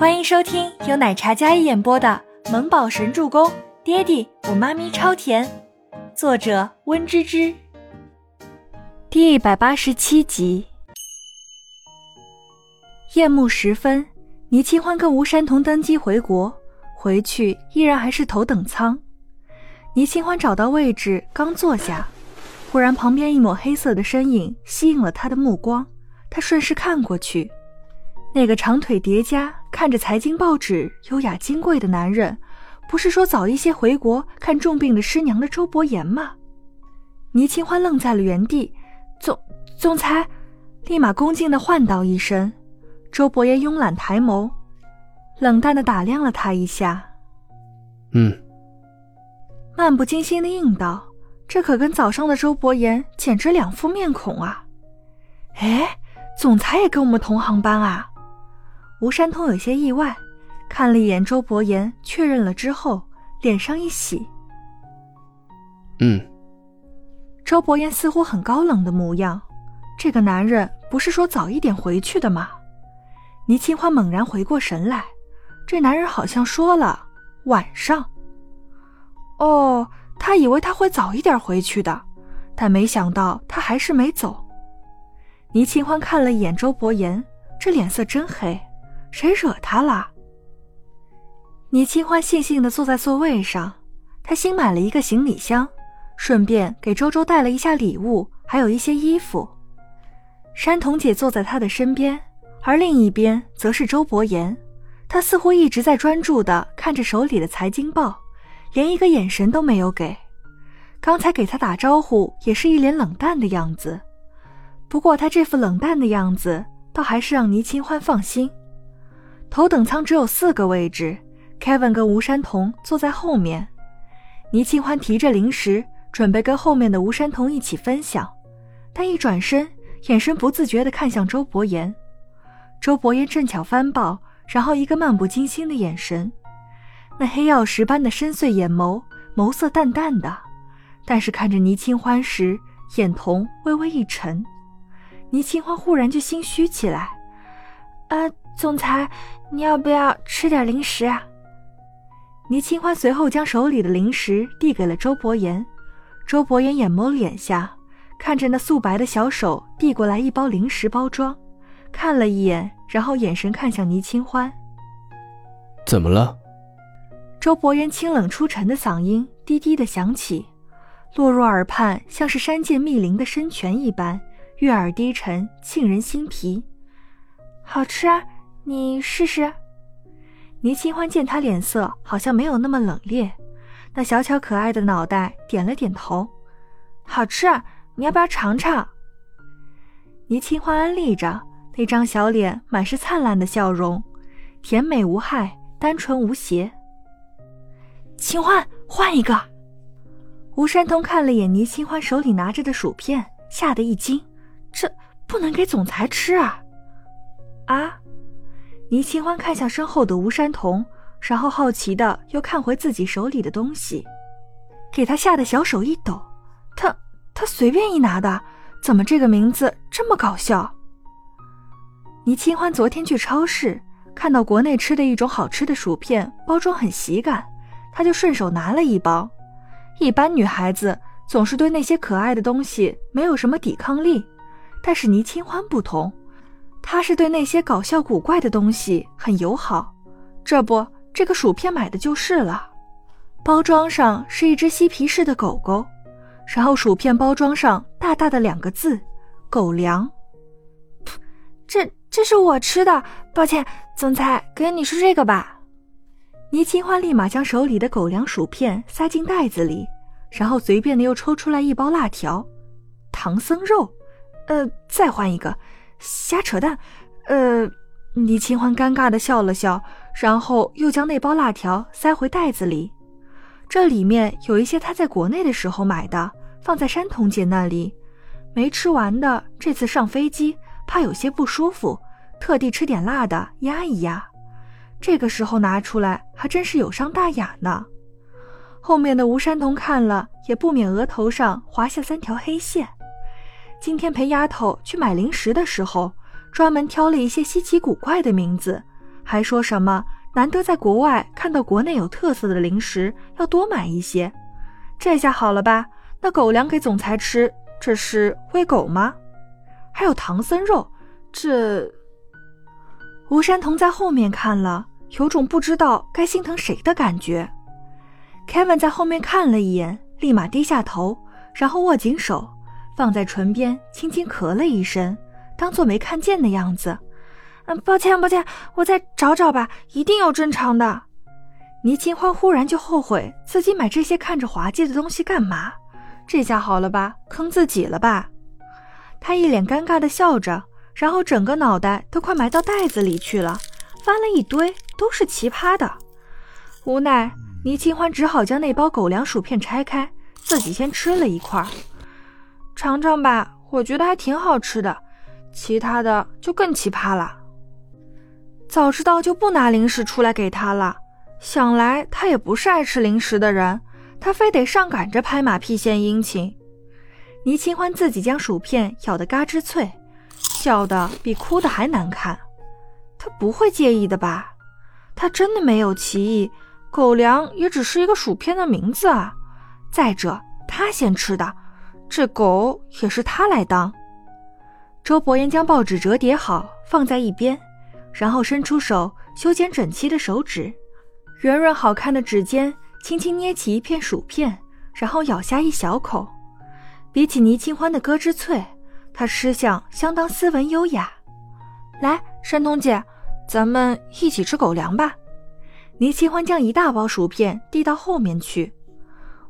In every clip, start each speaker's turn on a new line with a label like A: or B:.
A: 欢迎收听由奶茶嘉一演播的《萌宝神助攻》，爹地我妈咪超甜，作者温芝芝。第一百八十七集。夜幕时分，倪清欢跟吴山童登机回国，回去依然还是头等舱。倪清欢找到位置，刚坐下，忽然旁边一抹黑色的身影吸引了他的目光，他顺势看过去。那个长腿叠加、看着财经报纸、优雅金贵的男人，不是说早一些回国看重病的师娘的周伯言吗？倪清欢愣在了原地，总总裁立马恭敬的唤道一声。周伯言慵懒抬眸，冷淡的打量了他一下，
B: 嗯，
A: 漫不经心的应道：“这可跟早上的周伯言简直两副面孔啊！”哎，总裁也跟我们同航班啊？吴山通有些意外，看了一眼周伯言，确认了之后，脸上一喜。
B: 嗯。
A: 周伯言似乎很高冷的模样，这个男人不是说早一点回去的吗？倪清欢猛然回过神来，这男人好像说了晚上。哦，他以为他会早一点回去的，但没想到他还是没走。倪清欢看了一眼周伯言，这脸色真黑。谁惹他了？倪清欢悻悻地坐在座位上，他新买了一个行李箱，顺便给周周带了一下礼物，还有一些衣服。山童姐坐在他的身边，而另一边则是周伯言，他似乎一直在专注地看着手里的财经报，连一个眼神都没有给。刚才给他打招呼也是一脸冷淡的样子，不过他这副冷淡的样子，倒还是让倪清欢放心。头等舱只有四个位置，Kevin 跟吴山童坐在后面。倪清欢提着零食，准备跟后面的吴山童一起分享，但一转身，眼神不自觉地看向周伯言。周伯言正巧翻报，然后一个漫不经心的眼神，那黑曜石般的深邃眼眸，眸色淡淡的，但是看着倪清欢时，眼瞳微微一沉。倪清欢忽然就心虚起来，啊。总裁，你要不要吃点零食啊？倪清欢随后将手里的零食递给了周伯言。周伯言眼眸敛下，看着那素白的小手递过来一包零食包装，看了一眼，然后眼神看向倪清欢。
B: 怎么了？
A: 周伯言清冷出尘的嗓音低低的响起，落入耳畔，像是山涧密林的深泉一般，悦耳低沉，沁人心脾。好吃啊！你试试。倪清欢见他脸色好像没有那么冷冽，那小巧可爱的脑袋点了点头。好吃，你要不要尝尝？倪清欢安利着，那张小脸满是灿烂的笑容，甜美无害，单纯无邪。清欢，换一个。吴山通看了眼倪清欢手里拿着的薯片，吓得一惊，这不能给总裁吃啊！啊！倪清欢看向身后的吴山童，然后好奇的又看回自己手里的东西，给他吓得小手一抖。他他随便一拿的，怎么这个名字这么搞笑？倪清欢昨天去超市看到国内吃的一种好吃的薯片，包装很喜感，他就顺手拿了一包。一般女孩子总是对那些可爱的东西没有什么抵抗力，但是倪清欢不同。他是对那些搞笑古怪的东西很友好，这不，这个薯片买的就是了。包装上是一只嬉皮士的狗狗，然后薯片包装上大大的两个字“狗粮”。这这是我吃的，抱歉，总裁，给你是这个吧。倪清欢立马将手里的狗粮薯片塞进袋子里，然后随便的又抽出来一包辣条，唐僧肉，呃，再换一个。瞎扯淡，呃，倪清欢尴尬的笑了笑，然后又将那包辣条塞回袋子里。这里面有一些他在国内的时候买的，放在山童姐那里，没吃完的。这次上飞机怕有些不舒服，特地吃点辣的压一压。这个时候拿出来还真是有伤大雅呢。后面的吴山童看了也不免额头上划下三条黑线。今天陪丫头去买零食的时候，专门挑了一些稀奇古怪的名字，还说什么难得在国外看到国内有特色的零食，要多买一些。这下好了吧？那狗粮给总裁吃，这是喂狗吗？还有唐僧肉，这……吴山童在后面看了，有种不知道该心疼谁的感觉。Kevin 在后面看了一眼，立马低下头，然后握紧手，放在唇边，轻轻咳了一声，当做没看见的样子。嗯，抱歉，抱歉，我再找找吧，一定有正常的。倪清欢忽然就后悔自己买这些看着滑稽的东西干嘛？这下好了吧，坑自己了吧？他一脸尴尬的笑着，然后整个脑袋都快埋到袋子里去了，翻了一堆都是奇葩的。无奈，倪清欢只好将那包狗粮薯片拆开，自己先吃了一块，尝尝吧，我觉得还挺好吃的。其他的就更奇葩了。早知道就不拿零食出来给他了。想来他也不是爱吃零食的人，他非得上赶着拍马屁献殷勤。倪清欢自己将薯片咬得嘎吱脆，笑得比哭的还难看。他不会介意的吧？他真的没有歧义。狗粮也只是一个薯片的名字啊。再者，他先吃的，这狗也是他来当。周伯言将报纸折叠好，放在一边，然后伸出手修剪整齐的手指。圆润好看的指尖轻轻捏起一片薯片，然后咬下一小口。比起倪清欢的咯吱脆，他吃相相当斯文优雅。来，山童姐，咱们一起吃狗粮吧。倪清欢将一大包薯片递到后面去，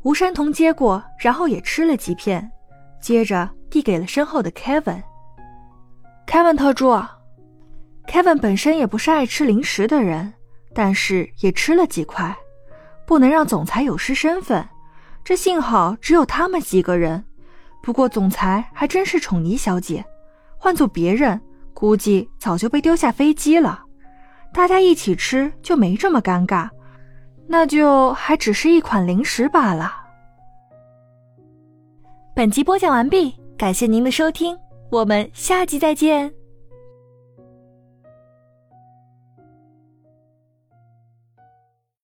A: 吴山童接过，然后也吃了几片，接着递给了身后的 Kevin。Kevin 特助，Kevin 本身也不是爱吃零食的人。但是也吃了几块，不能让总裁有失身份。这幸好只有他们几个人。不过总裁还真是宠倪小姐，换做别人，估计早就被丢下飞机了。大家一起吃就没这么尴尬，那就还只是一款零食罢了。本集播讲完毕，感谢您的收听，我们下集再见。